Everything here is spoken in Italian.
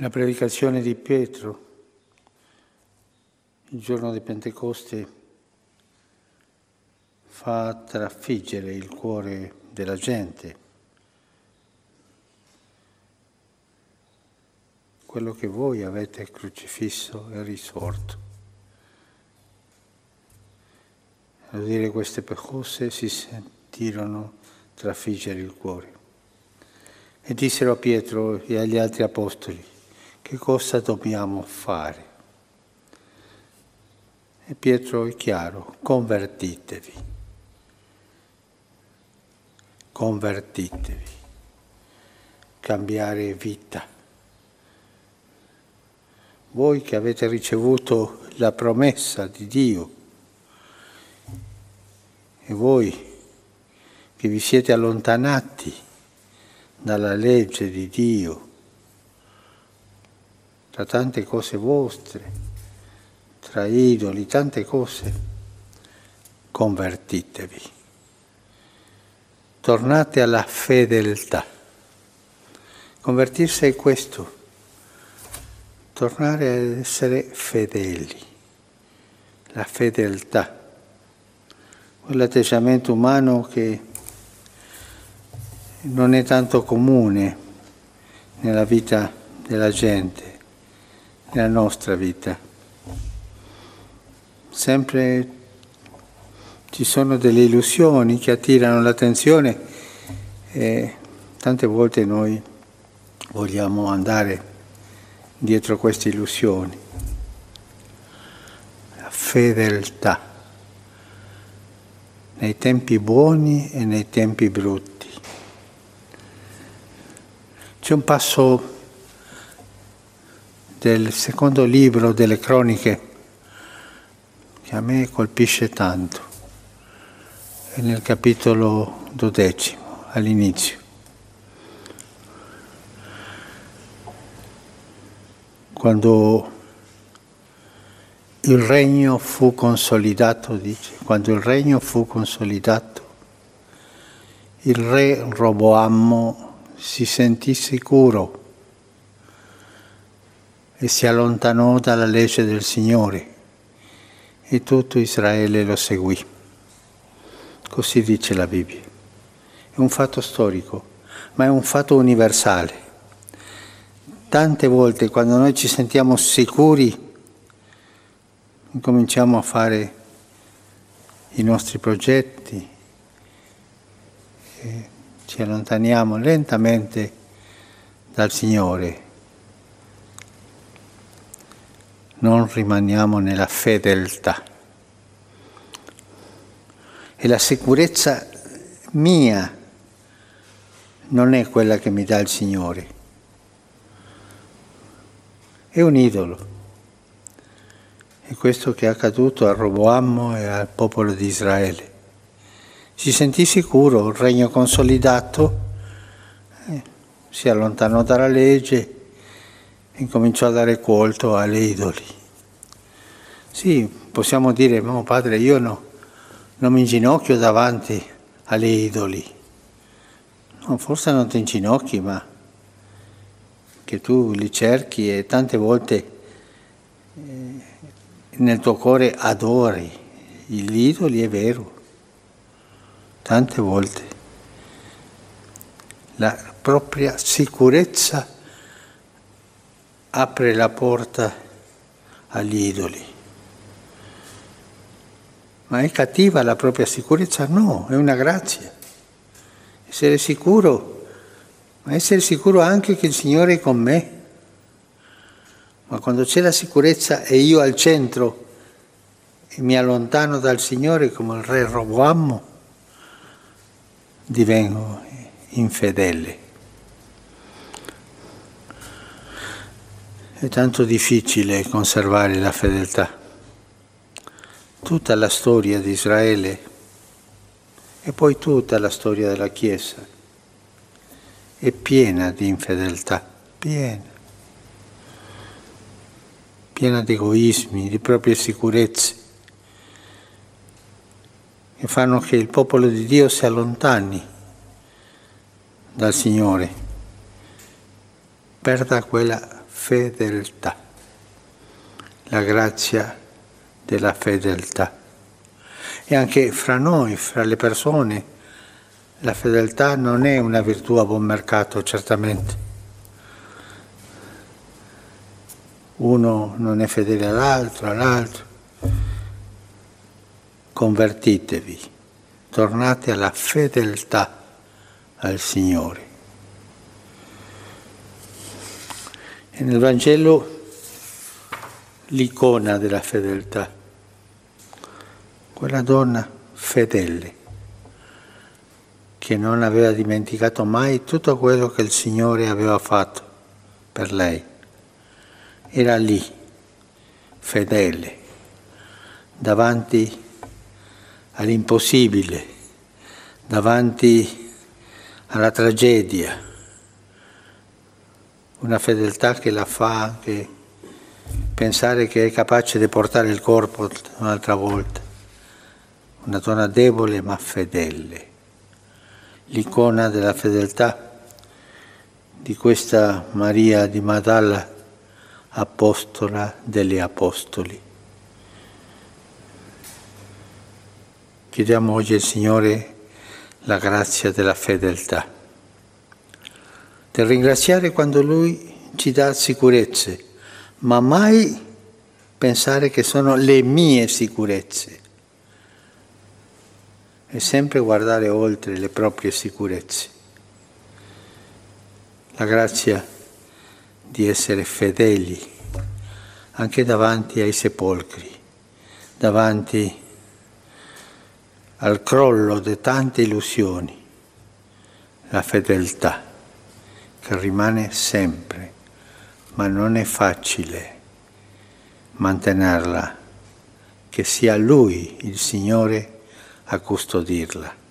La predicazione di Pietro il giorno di Pentecoste fa trafiggere il cuore della gente. Quello che voi avete crocifisso è risorto. A dire queste cose si sentirono trafiggere il cuore. E dissero a Pietro e agli altri apostoli, che cosa dobbiamo fare? E Pietro è chiaro, convertitevi, convertitevi, cambiare vita. Voi che avete ricevuto la promessa di Dio e voi che vi siete allontanati dalla legge di Dio, tra tante cose vostre, tra idoli, tante cose, convertitevi. Tornate alla fedeltà. Convertirsi è questo, tornare ad essere fedeli, la fedeltà, quell'atteggiamento umano che non è tanto comune nella vita della gente nella nostra vita. Sempre ci sono delle illusioni che attirano l'attenzione e tante volte noi vogliamo andare dietro queste illusioni. La fedeltà nei tempi buoni e nei tempi brutti. C'è un passo del secondo libro delle cronache che a me colpisce tanto, è nel capitolo dodecimo, all'inizio. Quando il regno fu consolidato, dice, quando il regno fu consolidato, il re Roboammo si sentì sicuro e si allontanò dalla legge del Signore e tutto Israele lo seguì. Così dice la Bibbia. È un fatto storico, ma è un fatto universale. Tante volte quando noi ci sentiamo sicuri, cominciamo a fare i nostri progetti, ci allontaniamo lentamente dal Signore non rimaniamo nella fedeltà. E la sicurezza mia non è quella che mi dà il Signore, è un idolo. È questo che è accaduto a Roboammo e al popolo di Israele. Si sentì sicuro, il regno consolidato, eh, si allontanò dalla legge incominciò a dare colto alle idoli. Sì, possiamo dire, ma padre, io no, non mi inginocchio davanti alle idoli. No, forse non ti inginocchi, ma che tu li cerchi e tante volte eh, nel tuo cuore adori gli idoli, è vero, tante volte. La propria sicurezza apre la porta agli idoli. Ma è cattiva la propria sicurezza? No, è una grazia. Essere sicuro, ma essere sicuro anche che il Signore è con me. Ma quando c'è la sicurezza e io al centro e mi allontano dal Signore come il re Roboammo, divengo infedele. È tanto difficile conservare la fedeltà. Tutta la storia di Israele e poi tutta la storia della Chiesa è piena di infedeltà, piena, piena di egoismi, di proprie sicurezze che fanno che il popolo di Dio si allontani dal Signore, perda quella fedeltà, la grazia della fedeltà. E anche fra noi, fra le persone, la fedeltà non è una virtù a buon mercato, certamente. Uno non è fedele all'altro, all'altro. Convertitevi, tornate alla fedeltà al Signore. E nel Vangelo l'icona della fedeltà, quella donna fedele, che non aveva dimenticato mai tutto quello che il Signore aveva fatto per lei. Era lì, fedele, davanti all'impossibile, davanti alla tragedia una fedeltà che la fa anche pensare che è capace di portare il corpo un'altra volta. Una donna debole ma fedele, l'icona della fedeltà di questa Maria di Madalla, apostola degli apostoli. Chiediamo oggi al Signore la grazia della fedeltà del ringraziare quando Lui ci dà sicurezze, ma mai pensare che sono le mie sicurezze e sempre guardare oltre le proprie sicurezze. La grazia di essere fedeli anche davanti ai sepolcri, davanti al crollo di tante illusioni, la fedeltà rimane sempre, ma non è facile mantenerla, che sia Lui, il Signore, a custodirla.